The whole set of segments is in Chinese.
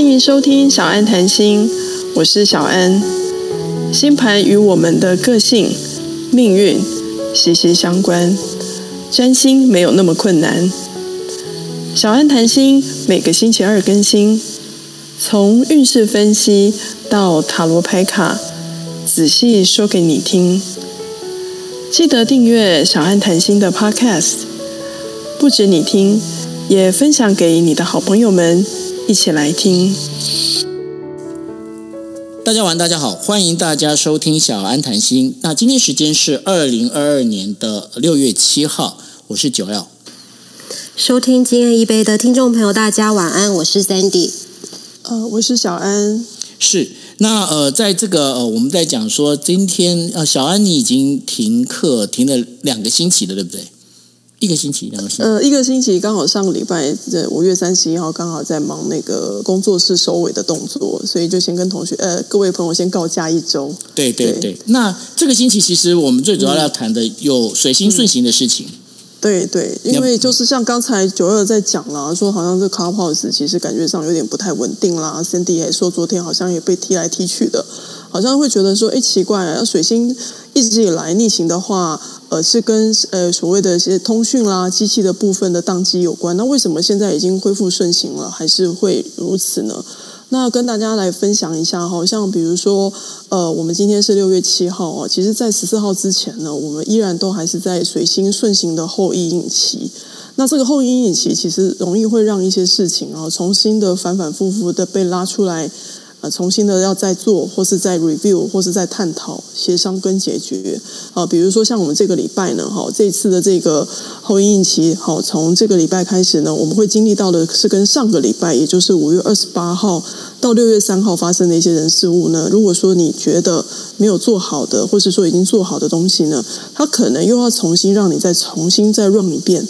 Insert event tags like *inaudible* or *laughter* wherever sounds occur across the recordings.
欢迎收听小安谈心，我是小安。星盘与我们的个性、命运息息相关，占星没有那么困难。小安谈心每个星期二更新，从运势分析到塔罗牌卡，仔细说给你听。记得订阅小安谈心的 Podcast，不止你听，也分享给你的好朋友们一起来听。大家晚，大家好，欢迎大家收听小安谈心。那今天时间是二零二二年的六月七号，我是九耀。收听今夜一杯的听众朋友，大家晚安，我是 Sandy。呃，我是小安。是。那呃，在这个呃，我们在讲说，今天呃，小安你已经停课停了两个星期了，对不对？一个星期，两个星期。呃，一个星期刚好上个礼拜，在五月三十一号刚好在忙那个工作室收尾的动作，所以就先跟同学呃各位朋友先告假一周。对对对。对那这个星期其实我们最主要要谈的有水星顺行的事情。嗯嗯对对，因为就是像刚才九二在讲了，说好像这 Clubhouse 其实感觉上有点不太稳定啦。Cindy 也说昨天好像也被踢来踢去的，好像会觉得说，哎，奇怪，要水星一直以来逆行的话，呃，是跟呃所谓的一些通讯啦、机器的部分的宕机有关。那为什么现在已经恢复顺行了，还是会如此呢？那跟大家来分享一下，好像比如说，呃，我们今天是六月七号哦，其实，在十四号之前呢，我们依然都还是在水星顺行的后阴影期。那这个后阴影期其实容易会让一些事情啊，重新的反反复复的被拉出来。呃，重新的要再做，或是再 review，或是再探讨、协商跟解决。啊，比如说像我们这个礼拜呢，哈，这次的这个后阴影期，好，从这个礼拜开始呢，我们会经历到的是跟上个礼拜，也就是五月二十八号到六月三号发生的一些人事物呢。如果说你觉得没有做好的，或是说已经做好的东西呢，它可能又要重新让你再重新再 run 一遍。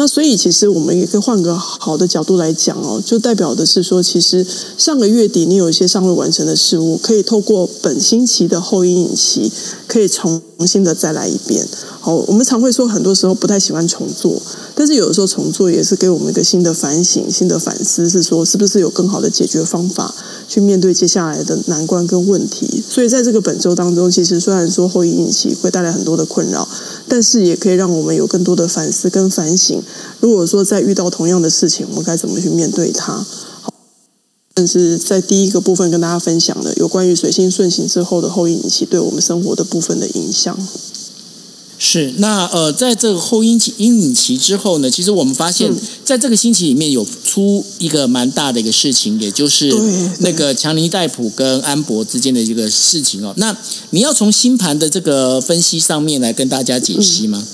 那所以，其实我们也可以换个好的角度来讲哦，就代表的是说，其实上个月底你有一些尚未完成的事物，可以透过本星期的后阴影期，可以重新的再来一遍。好，我们常会说，很多时候不太喜欢重做，但是有的时候重做也是给我们一个新的反省、新的反思，是说是不是有更好的解决方法去面对接下来的难关跟问题。所以在这个本周当中，其实虽然说后阴影期会带来很多的困扰。但是也可以让我们有更多的反思跟反省。如果说在遇到同样的事情，我们该怎么去面对它？好，但是在第一个部分跟大家分享的有关于水星顺行之后的后阴影期对我们生活的部分的影响。是，那呃，在这个后阴期阴影期之后呢，其实我们发现，在这个星期里面有出一个蛮大的一个事情，也就是那个强尼戴普跟安博之间的一个事情哦。那你要从星盘的这个分析上面来跟大家解析吗？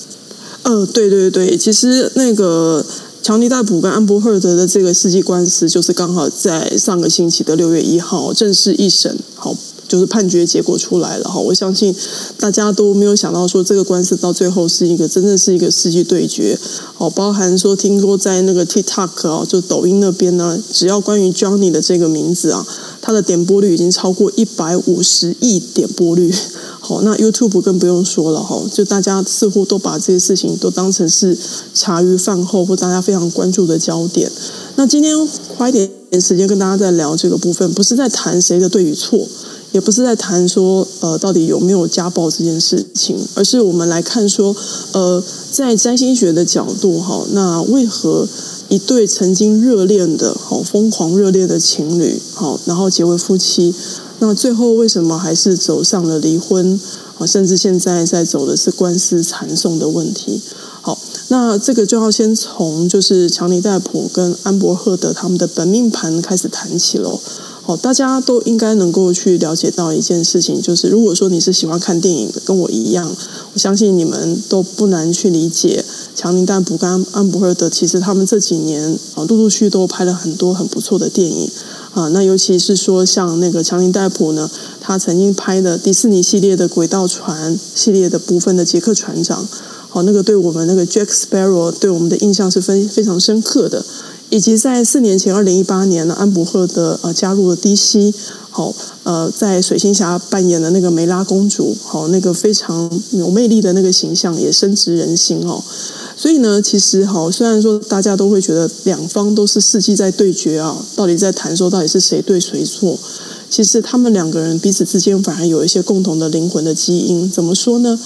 嗯、呃，对对对，其实那个强尼戴普跟安博赫德的这个世纪官司，就是刚好在上个星期的六月一号正式一审，好。就是判决结果出来了哈，我相信大家都没有想到说这个官司到最后是一个真正是一个世纪对决哦，包含说听说在那个 TikTok 啊，就抖音那边呢，只要关于 Johnny 的这个名字啊，它的点播率已经超过一百五十亿点播率。好，那 YouTube 更不用说了哈，就大家似乎都把这些事情都当成是茶余饭后或大家非常关注的焦点。那今天花一点点时间跟大家在聊这个部分，不是在谈谁的对与错。也不是在谈说，呃，到底有没有家暴这件事情，而是我们来看说，呃，在占星学的角度，哈，那为何一对曾经热恋的，好疯狂热恋的情侣，好，然后结为夫妻，那最后为什么还是走上了离婚，好，甚至现在在走的是官司缠讼的问题？好，那这个就要先从就是强尼戴普跟安博赫德他们的本命盘开始谈起喽。好，大家都应该能够去了解到一件事情，就是如果说你是喜欢看电影的，跟我一样，我相信你们都不难去理解，强尼戴普跟安博赫德，其实他们这几年啊，陆陆续都拍了很多很不错的电影啊。那尤其是说像那个强尼戴普呢，他曾经拍的迪士尼系列的轨道船系列的部分的杰克船长，好，那个对我们那个 Jack Sparrow 对我们的印象是非非常深刻的。以及在四年前，二零一八年呢，安博赫的呃加入了 DC，好呃在水星侠扮演的那个梅拉公主，好那个非常有魅力的那个形象也深植人心哦。所以呢，其实哈，虽然说大家都会觉得两方都是世纪在对决啊，到底在谈说到底是谁对谁错？其实他们两个人彼此之间反而有一些共同的灵魂的基因。怎么说呢？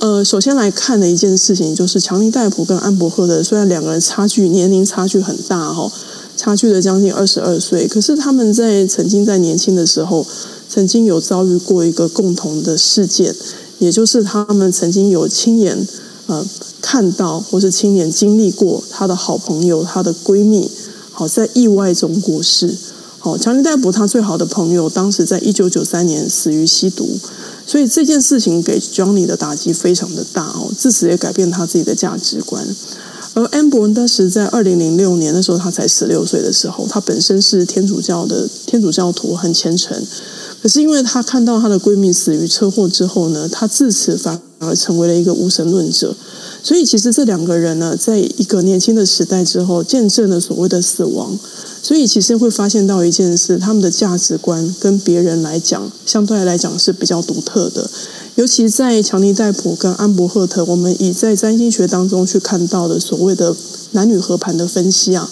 呃，首先来看的一件事情就是强尼戴普跟安伯赫德，虽然两个人差距年龄差距很大哈，差距了将近二十二岁，可是他们在曾经在年轻的时候，曾经有遭遇过一个共同的事件，也就是他们曾经有亲眼呃看到或是亲眼经历过他的好朋友、他的闺蜜，好在意外中过世。哦，强尼戴普他最好的朋友，当时在一九九三年死于吸毒，所以这件事情给 Johnny 的打击非常的大哦，自此也改变他自己的价值观。而安博当时在二零零六年的时候，他才十六岁的时候，他本身是天主教的天主教徒，很虔诚。可是因为他看到他的闺蜜死于车祸之后呢，他自此反而成为了一个无神论者。所以其实这两个人呢，在一个年轻的时代之后，见证了所谓的死亡。所以其实会发现到一件事，他们的价值观跟别人来讲，相对来讲是比较独特的。尤其在强尼戴普跟安伯赫特，我们以在占星学当中去看到的所谓的男女合盘的分析啊，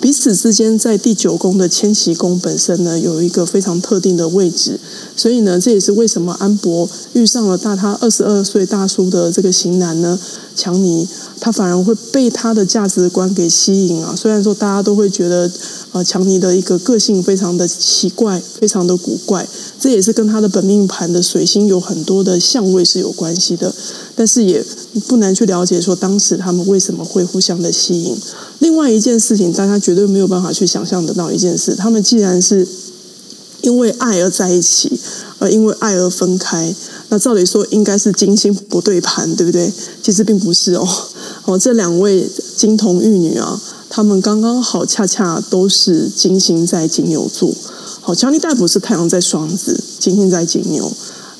彼此之间在第九宫的迁徙宫本身呢，有一个非常特定的位置。所以呢，这也是为什么安博遇上了大他二十二岁大叔的这个型男呢，强尼，他反而会被他的价值观给吸引啊。虽然说大家都会觉得。呃，强尼的一个个性非常的奇怪，非常的古怪，这也是跟他的本命盘的水星有很多的相位是有关系的。但是也不难去了解说，当时他们为什么会互相的吸引。另外一件事情，大家绝对没有办法去想象得到一件事：他们既然是因为爱而在一起，而因为爱而分开，那照理说应该是金星不对盘，对不对？其实并不是哦。哦，这两位金童玉女啊。他们刚刚好，恰恰都是金星在金牛座。好，强尼戴普是太阳在双子，金星在金牛。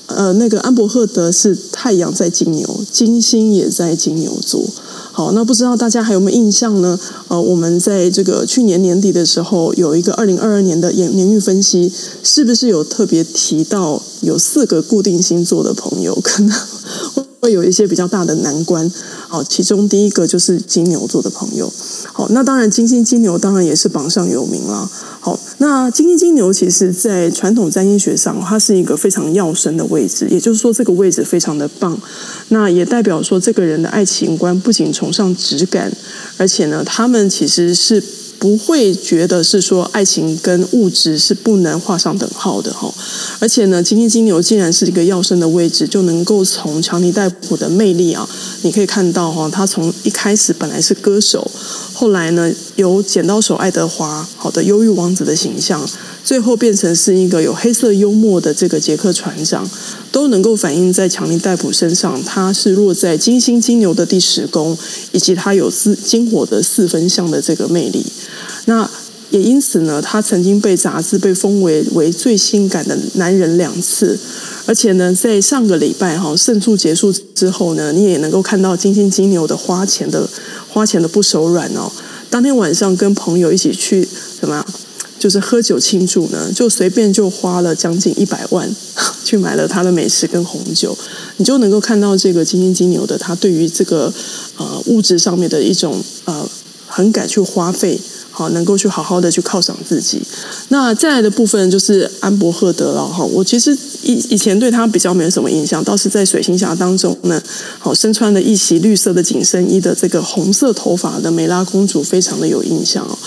呃，那个安伯赫德是太阳在金牛，金星也在金牛座。好，那不知道大家还有没有印象呢？呃，我们在这个去年年底的时候，有一个二零二二年的年年运分析，是不是有特别提到有四个固定星座的朋友可能会有一些比较大的难关？好，其中第一个就是金牛座的朋友。好，那当然金星金牛当然也是榜上有名了。好，那金星金牛其实在传统占星学上，它是一个非常要生的位置，也就是说这个位置非常的棒。那也代表说这个人的爱情观不仅崇尚质感，而且呢，他们其实是。不会觉得是说爱情跟物质是不能画上等号的哈，而且呢，今天金牛既然是一个要生的位置，就能够从强尼戴普的魅力啊，你可以看到哈，他从一开始本来是歌手，后来呢，有剪刀手爱德华，好的忧郁王子的形象，最后变成是一个有黑色幽默的这个杰克船长，都能够反映在强尼戴普身上，他是落在金星金牛的第十宫，以及他有四金火的四分相的这个魅力。那也因此呢，他曾经被杂志被封为为最性感的男人两次，而且呢，在上个礼拜哈胜诉结束之后呢，你也能够看到金星金牛的花钱的花钱的不手软哦。当天晚上跟朋友一起去什么，就是喝酒庆祝呢，就随便就花了将近一百万 *laughs* 去买了他的美食跟红酒，你就能够看到这个金星金牛的他对于这个呃物质上面的一种呃很敢去花费。好，能够去好好的去犒赏自己。那再来的部分就是安伯赫德了哈。我其实以以前对他比较没有什么印象，倒是在水星侠当中呢，好身穿了一袭绿色的紧身衣的这个红色头发的梅拉公主，非常的有印象哦。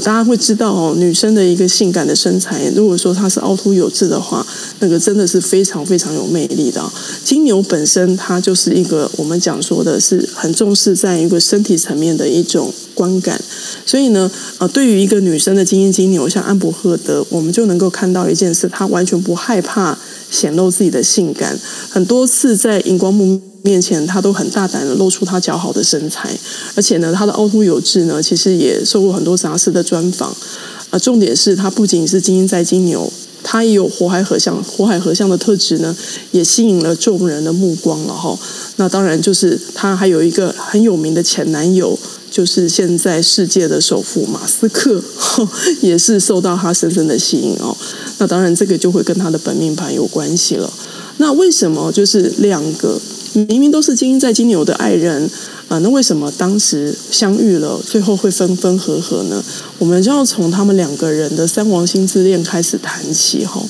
大家会知道哦，女生的一个性感的身材，如果说她是凹凸有致的话，那个真的是非常非常有魅力的。金牛本身它就是一个我们讲说的是很重视在一个身体层面的一种观感。所以呢，呃，对于一个女生的金星金牛，像安博赫德，我们就能够看到一件事，她完全不害怕显露自己的性感，很多次在荧光幕面前，她都很大胆的露出她姣好的身材，而且呢，她的凹凸有致呢，其实也受过很多杂志的专访。呃，重点是她不仅是精英在金牛，她也有火海合相，火海合相的特质呢，也吸引了众人的目光了哈。那当然就是她还有一个很有名的前男友。就是现在世界的首富马斯克，*laughs* 也是受到他深深的吸引哦。那当然，这个就会跟他的本命盘有关系了。那为什么就是两个明明都是金星在金牛的爱人啊、那为什么当时相遇了，最后会分分合合呢？我们就要从他们两个人的三王星之恋开始谈起哈。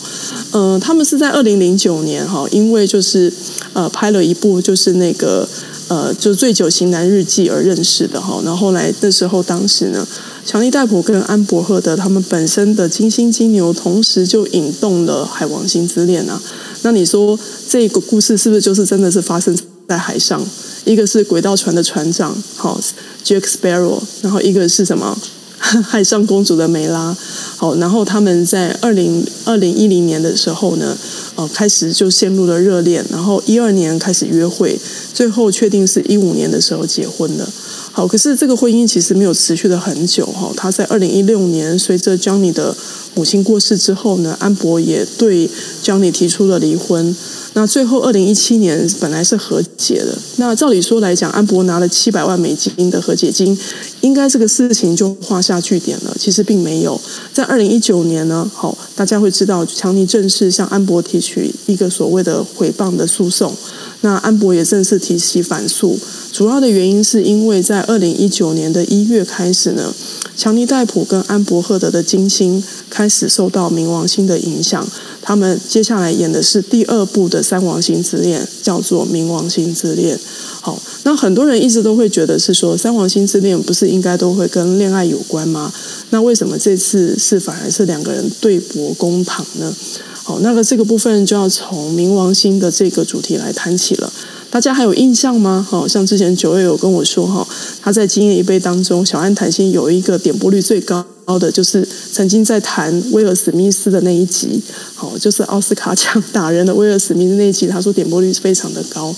嗯、呃，他们是在二零零九年哈，因为就是呃拍了一部就是那个呃就《醉酒型男日记》而认识的哈。然后后来那时候当时呢，强尼戴普跟安伯赫德他们本身的金星金牛，同时就引动了海王星之恋啊。那你说这个故事是不是就是真的是发生在海上？一个是轨道船的船长，好，Jack Sparrow，然后一个是什么？*laughs* 海上公主的梅拉，好，然后他们在二零二零一零年的时候呢，呃，开始就陷入了热恋，然后一二年开始约会，最后确定是一五年的时候结婚的。好，可是这个婚姻其实没有持续的很久哈。他在二零一六年随着 Johnny 的母亲过世之后呢，安博也对 Johnny 提出了离婚。那最后二零一七年本来是和解的。那照理说来讲，安博拿了七百万美金的和解金，应该这个事情就画下句点了。其实并没有。在二零一九年呢，好，大家会知道强尼正式向安博提取一个所谓的诽谤的诉讼。那安博也正式提起反诉，主要的原因是因为在二零一九年的一月开始呢，强尼戴普跟安博赫德的金星开始受到冥王星的影响，他们接下来演的是第二部的三王星之恋，叫做冥王星之恋。好，那很多人一直都会觉得是说三王星之恋不是应该都会跟恋爱有关吗？那为什么这次是反而是两个人对簿公堂呢？好，那个这个部分就要从冥王星的这个主题来谈起了。大家还有印象吗？好，像之前九月有跟我说哈，他在今夜一杯当中，小安谈心有一个点播率最高的，就是曾经在谈威尔史密斯的那一集，好，就是奥斯卡奖打人的威尔史密斯那一集，他说点播率非常的高。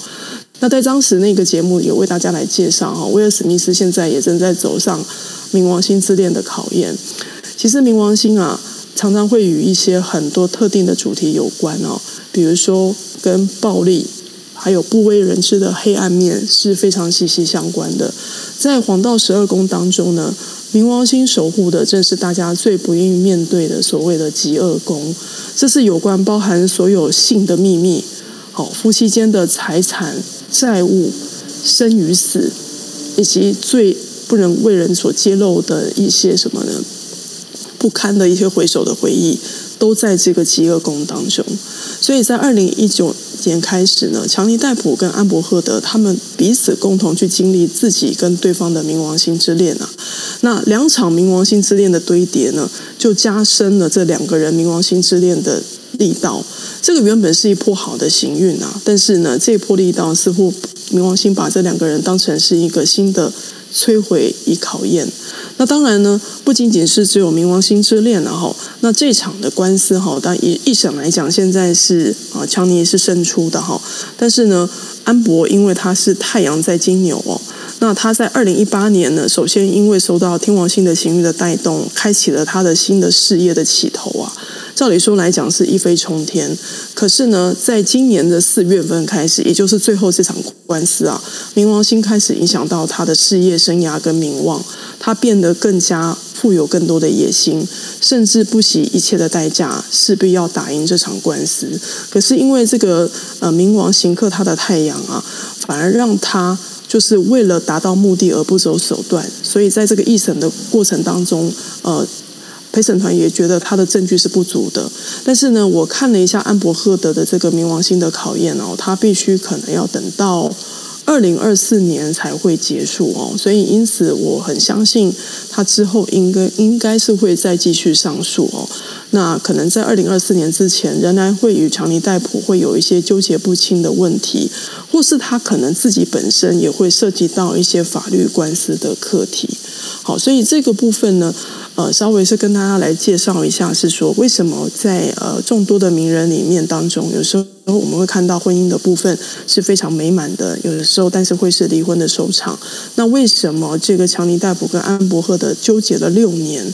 那在当时那个节目有为大家来介绍哈，威尔史密斯现在也正在走上冥王星之恋的考验。其实冥王星啊。常常会与一些很多特定的主题有关哦，比如说跟暴力，还有不为人知的黑暗面是非常息息相关的。在黄道十二宫当中呢，冥王星守护的正是大家最不愿意面对的所谓的疾厄宫，这是有关包含所有性的秘密，好，夫妻间的财产、债务、生与死，以及最不能为人所揭露的一些什么呢？不堪的一些回首的回忆，都在这个疾厄宫当中。所以在二零一九年开始呢，强尼戴普跟安伯赫德他们彼此共同去经历自己跟对方的冥王星之恋啊。那两场冥王星之恋的堆叠呢，就加深了这两个人冥王星之恋的力道。这个原本是一波好的行运啊，但是呢，这一波力道似乎冥王星把这两个人当成是一个新的摧毁与考验。那当然呢，不仅仅是只有冥王星之恋了哈。那这场的官司哈，但一一审来讲，现在是啊，强尼是胜出的哈。但是呢，安博因为他是太阳在金牛哦，那他在二零一八年呢，首先因为受到天王星的行运的带动，开启了他的新的事业的起头啊。照理说来讲是一飞冲天，可是呢，在今年的四月份开始，也就是最后这场官司啊，冥王星开始影响到他的事业生涯跟名望，他变得更加富有更多的野心，甚至不惜一切的代价，势必要打赢这场官司。可是因为这个呃冥王刑克他的太阳啊，反而让他就是为了达到目的而不择手段，所以在这个一审的过程当中，呃。陪审团也觉得他的证据是不足的，但是呢，我看了一下安伯赫德的这个冥王星的考验哦，他必须可能要等到二零二四年才会结束哦，所以因此我很相信他之后应该应该是会再继续上诉哦。那可能在二零二四年之前，仍然会与强尼戴普会有一些纠结不清的问题，或是他可能自己本身也会涉及到一些法律官司的课题。好，所以这个部分呢。呃，稍微是跟大家来介绍一下，是说为什么在呃众多的名人里面当中，有时候然后我们会看到婚姻的部分是非常美满的，有的时候但是会是离婚的收场。那为什么这个强尼戴普跟安伯赫的纠结了六年？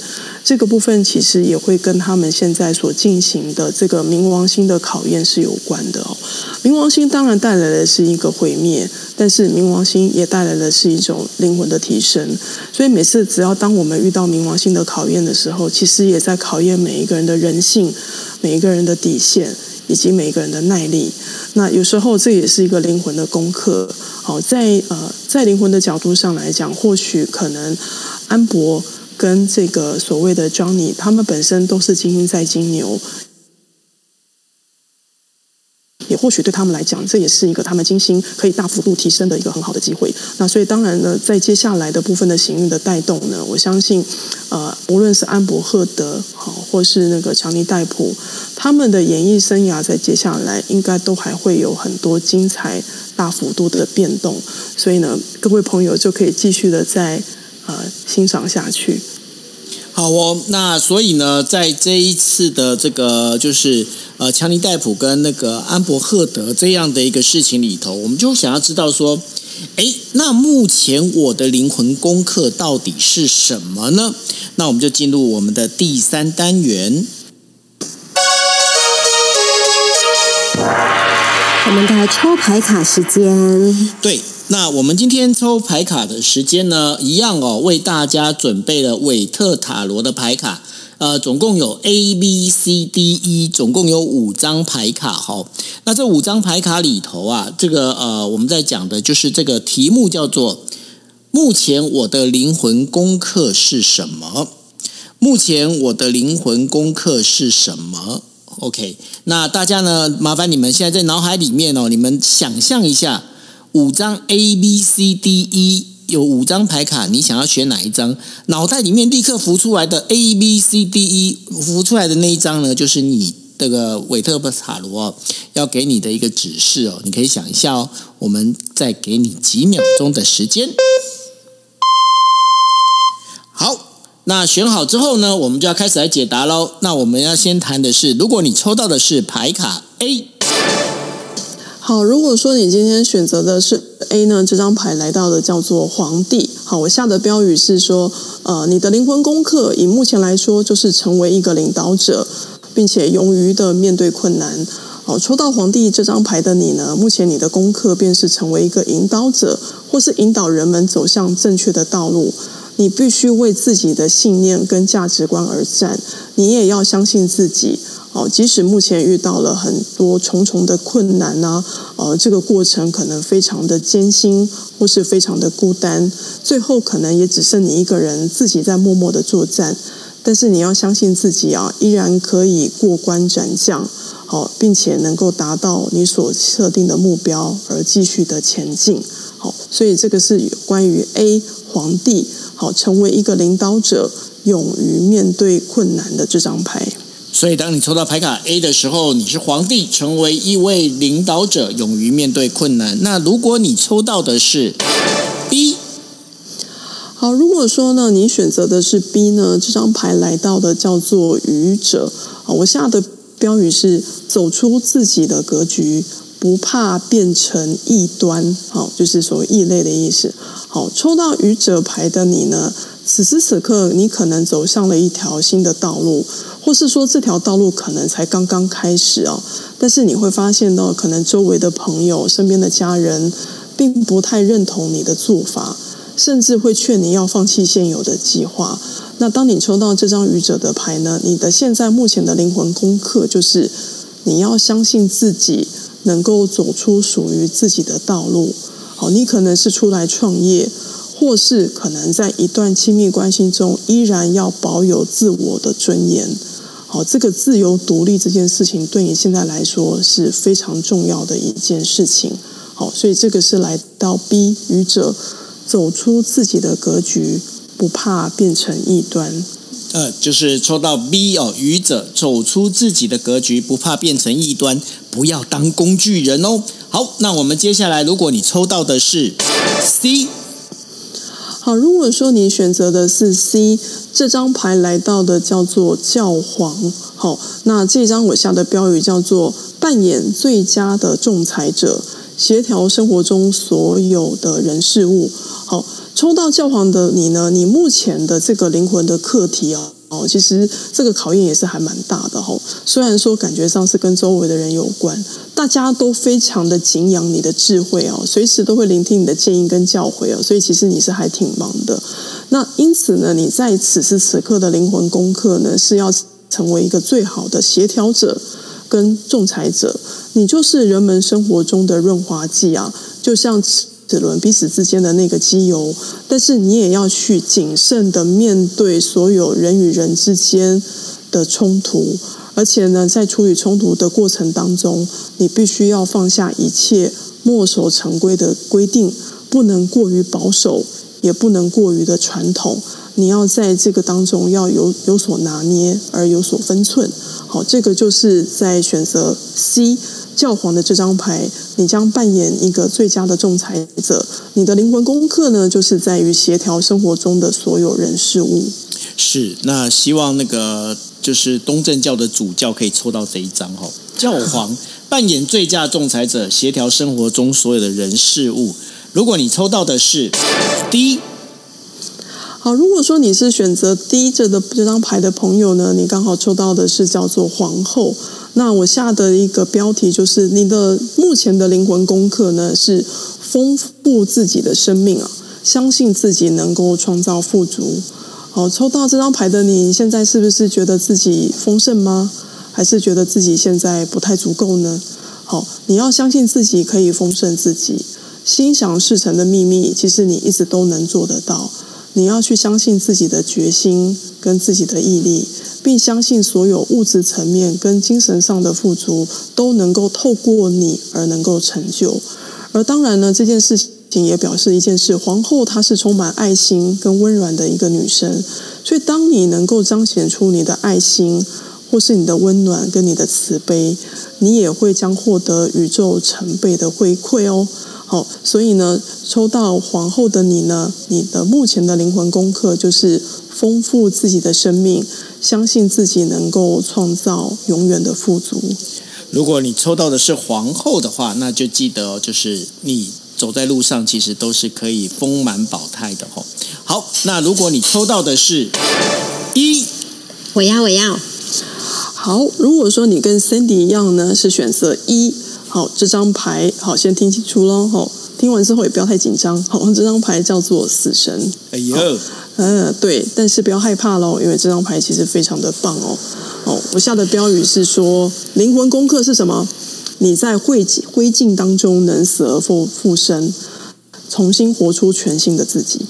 这个部分其实也会跟他们现在所进行的这个冥王星的考验是有关的哦。冥王星当然带来的是一个毁灭，但是冥王星也带来的是一种灵魂的提升。所以每次只要当我们遇到冥王星的考验的时候，其实也在考验每一个人的人性，每一个人的底线。以及每个人的耐力。那有时候这也是一个灵魂的功课。好，在呃，在灵魂的角度上来讲，或许可能安博跟这个所谓的 Johnny，他们本身都是金星在金牛。也或许对他们来讲，这也是一个他们金星可以大幅度提升的一个很好的机会。那所以当然呢，在接下来的部分的行运的带动呢，我相信，呃，无论是安柏赫德好，或是那个强尼戴普，他们的演艺生涯在接下来应该都还会有很多精彩、大幅度的变动。所以呢，各位朋友就可以继续的在呃欣赏下去。好哦，那所以呢，在这一次的这个就是。呃，强尼戴普跟那个安伯赫德这样的一个事情里头，我们就想要知道说，哎，那目前我的灵魂功课到底是什么呢？那我们就进入我们的第三单元。我们的抽牌卡时间。对，那我们今天抽牌卡的时间呢，一样哦，为大家准备了韦特塔罗的牌卡。呃，总共有 A、B、C、D、E，总共有五张牌卡哈。那这五张牌卡里头啊，这个呃，我们在讲的就是这个题目叫做“目前我的灵魂功课是什么？”目前我的灵魂功课是什么？OK，那大家呢，麻烦你们现在在脑海里面哦，你们想象一下五张 A、B、C、D、E。有五张牌卡，你想要选哪一张？脑袋里面立刻浮出来的 A B C D E 浮出来的那一张呢，就是你这个韦特塔罗要给你的一个指示哦。你可以想一下哦，我们再给你几秒钟的时间。好，那选好之后呢，我们就要开始来解答喽。那我们要先谈的是，如果你抽到的是牌卡 A。好，如果说你今天选择的是 A 呢，这张牌来到的叫做皇帝。好，我下的标语是说，呃，你的灵魂功课以目前来说就是成为一个领导者，并且勇于的面对困难。好，抽到皇帝这张牌的你呢，目前你的功课便是成为一个引导者，或是引导人们走向正确的道路。你必须为自己的信念跟价值观而战，你也要相信自己。哦，即使目前遇到了很多重重的困难呢，呃，这个过程可能非常的艰辛，或是非常的孤单，最后可能也只剩你一个人自己在默默的作战。但是你要相信自己啊，依然可以过关斩将，好，并且能够达到你所设定的目标而继续的前进。好，所以这个是关于 A 皇帝，好，成为一个领导者，勇于面对困难的这张牌。所以，当你抽到牌卡 A 的时候，你是皇帝，成为一位领导者，勇于面对困难。那如果你抽到的是 B，好，如果说呢，你选择的是 B 呢，这张牌来到的叫做愚者。啊，我下的标语是走出自己的格局，不怕变成异端。好，就是所谓异类的意思。好，抽到愚者牌的你呢，此时此刻，你可能走上了一条新的道路。或是说这条道路可能才刚刚开始哦，但是你会发现到，可能周围的朋友、身边的家人，并不太认同你的做法，甚至会劝你要放弃现有的计划。那当你抽到这张愚者的牌呢？你的现在目前的灵魂功课就是，你要相信自己能够走出属于自己的道路。好，你可能是出来创业。或是可能在一段亲密关系中，依然要保有自我的尊严。好，这个自由独立这件事情，对你现在来说是非常重要的一件事情。好，所以这个是来到 B 愚者，走出自己的格局，不怕变成异端。呃，就是抽到 B 哦，愚者走出自己的格局，不怕变成异端，不要当工具人哦。好，那我们接下来，如果你抽到的是 C。好，如果说你选择的是 C 这张牌来到的叫做教皇，好，那这张我下的标语叫做扮演最佳的仲裁者，协调生活中所有的人事物。好，抽到教皇的你呢？你目前的这个灵魂的课题啊。哦，其实这个考验也是还蛮大的哈。虽然说感觉上是跟周围的人有关，大家都非常的敬仰你的智慧哦，随时都会聆听你的建议跟教诲哦。所以其实你是还挺忙的。那因此呢，你在此时此刻的灵魂功课呢，是要成为一个最好的协调者，跟仲裁者，你就是人们生活中的润滑剂啊，就像齿轮彼此之间的那个机油。但是你也要去谨慎的面对所有人与人之间的冲突，而且呢，在处理冲突的过程当中，你必须要放下一切墨守成规的规定，不能过于保守，也不能过于的传统。你要在这个当中要有有所拿捏，而有所分寸。好，这个就是在选择 C 教皇的这张牌，你将扮演一个最佳的仲裁者。你的灵魂功课呢，就是在于协调生活中的所有人事物。是，那希望那个就是东正教的主教可以抽到这一张哈。教皇扮演最佳仲裁者，协调生活中所有的人事物。如果你抽到的是 D。好，如果说你是选择第一这的这张牌的朋友呢，你刚好抽到的是叫做皇后。那我下的一个标题就是你的目前的灵魂功课呢是丰富自己的生命啊，相信自己能够创造富足。好，抽到这张牌的你现在是不是觉得自己丰盛吗？还是觉得自己现在不太足够呢？好，你要相信自己可以丰盛自己，心想事成的秘密，其实你一直都能做得到。你要去相信自己的决心跟自己的毅力，并相信所有物质层面跟精神上的富足都能够透过你而能够成就。而当然呢，这件事情也表示一件事：皇后她是充满爱心跟温暖的一个女生，所以当你能够彰显出你的爱心，或是你的温暖跟你的慈悲，你也会将获得宇宙成倍的回馈哦。好，所以呢，抽到皇后的你呢，你的目前的灵魂功课就是丰富自己的生命，相信自己能够创造永远的富足。如果你抽到的是皇后的话，那就记得，就是你走在路上，其实都是可以丰满保胎的吼。好，那如果你抽到的是一，我要，我要。好，如果说你跟 Cindy 一样呢，是选择一。好，这张牌好，先听清楚喽。好，听完之后也不要太紧张。好，这张牌叫做死神。哎呦，嗯，对，但是不要害怕喽，因为这张牌其实非常的棒哦。哦，我下的标语是说，灵魂功课是什么？你在灰烬灰烬当中能死而复复生，重新活出全新的自己。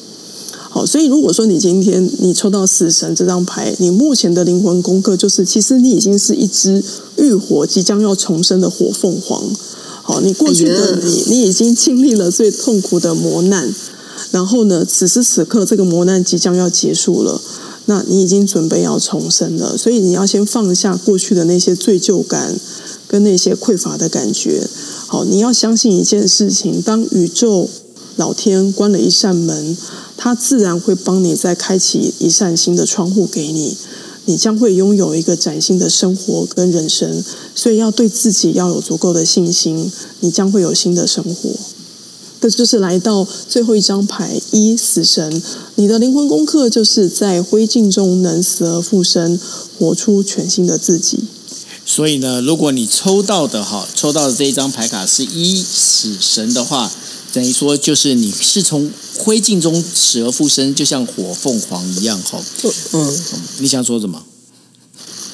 好，所以如果说你今天你抽到死神这张牌，你目前的灵魂功课就是，其实你已经是一只浴火即将要重生的火凤凰。好，你过去的你，你已经经历了最痛苦的磨难，然后呢，此时此刻这个磨难即将要结束了，那你已经准备要重生了，所以你要先放下过去的那些罪疚感跟那些匮乏的感觉。好，你要相信一件事情，当宇宙老天关了一扇门。他自然会帮你再开启一扇新的窗户给你，你将会拥有一个崭新的生活跟人生，所以要对自己要有足够的信心，你将会有新的生活。这就是来到最后一张牌一死神，你的灵魂功课就是在灰烬中能死而复生，活出全新的自己。所以呢，如果你抽到的哈，抽到的这一张牌卡是一死神的话。等于说，就是你是从灰烬中死而复生，就像火凤凰一样，哈。嗯，你想说什么？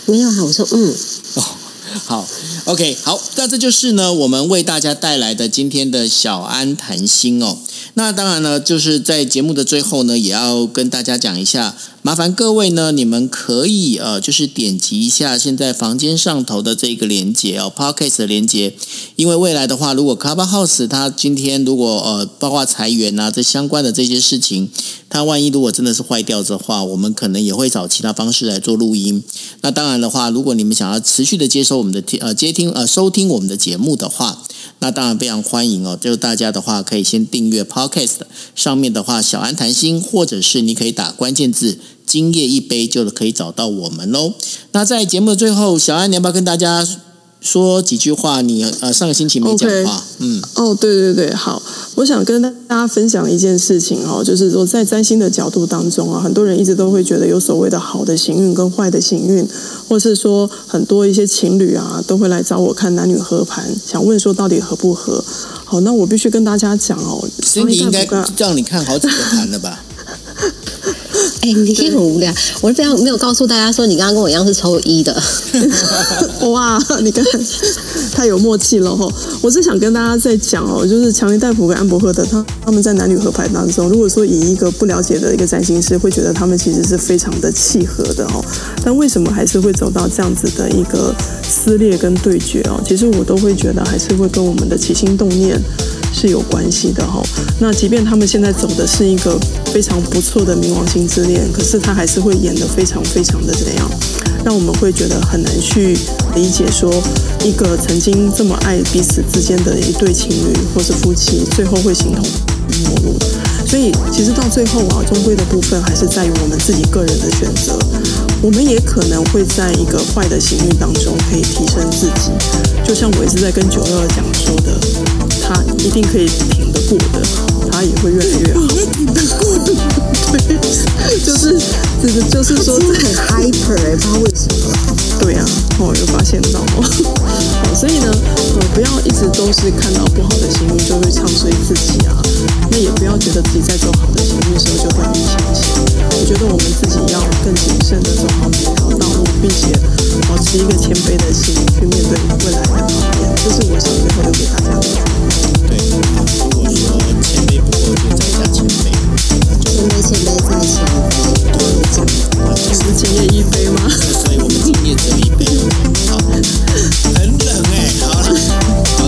没有啊，我说嗯。哦，*laughs* 好，OK，好，那这就是呢，我们为大家带来的今天的小安谈心哦。那当然呢，就是在节目的最后呢，也要跟大家讲一下。麻烦各位呢，你们可以呃，就是点击一下现在房间上头的这个连接哦，Podcast 的连接。因为未来的话，如果 Clubhouse 它今天如果呃，包括裁员啊这相关的这些事情，它万一如果真的是坏掉的话，我们可能也会找其他方式来做录音。那当然的话，如果你们想要持续的接收我们的听呃接听呃收听我们的节目的话，那当然非常欢迎哦。就是大家的话可以先订阅 Podcast 上面的话，小安谈心，或者是你可以打关键字。今夜一杯就可以找到我们喽。那在节目的最后，小安，你要不要跟大家说几句话？你呃上个星期没讲话，okay. 嗯，哦，对对对，好，我想跟大家分享一件事情哦，就是说在占星的角度当中啊，很多人一直都会觉得有所谓的好的行运跟坏的行运，或是说很多一些情侣啊都会来找我看男女合盘，想问说到底合不合？好，那我必须跟大家讲哦，所以你应该让你看好几个盘了吧？哎、欸，你很无聊。我是非常没有告诉大家说，你刚刚跟我一样是抽一的。*laughs* 哇，你看太有默契了哈！我是想跟大家在讲哦，就是强尼戴普跟安柏赫德他他们在男女合拍当中，如果说以一个不了解的一个占星师会觉得他们其实是非常的契合的哦，但为什么还是会走到这样子的一个撕裂跟对决哦？其实我都会觉得还是会跟我们的起心动念是有关系的哈。那即便他们现在走的是一个非常不错的冥王星之恋，可是他还是会演得非常非常的怎样？让我们会觉得很难去理解，说一个曾经这么爱彼此之间的一对情侣或是夫妻，最后会形同陌路。所以，其实到最后啊，终归的部分还是在于我们自己个人的选择。我们也可能会在一个坏的行运当中可以提升自己，就像我一直在跟九二讲说的，他一定可以挺得过的，他也会越来越好。挺得过，对，就是，就是，就是说，很 hyper，不知道为什么。对啊，我有发现到哦。好，所以呢，呃，不要一直都是看到不好的行运就会唱衰自己啊，那也不要觉得自己在走好的行运的时候就掉以轻心。我觉得我们自己要更谨慎的走好每条道路，并且保持一个谦卑的心去面对未来的考验，这是我想最后留给大家的。对，我说谦卑不过就在下谦卑，谦卑谦卑在下多一点。我是今夜一杯吗？所以我们今夜只一杯。好，很冷哎、好了。*laughs*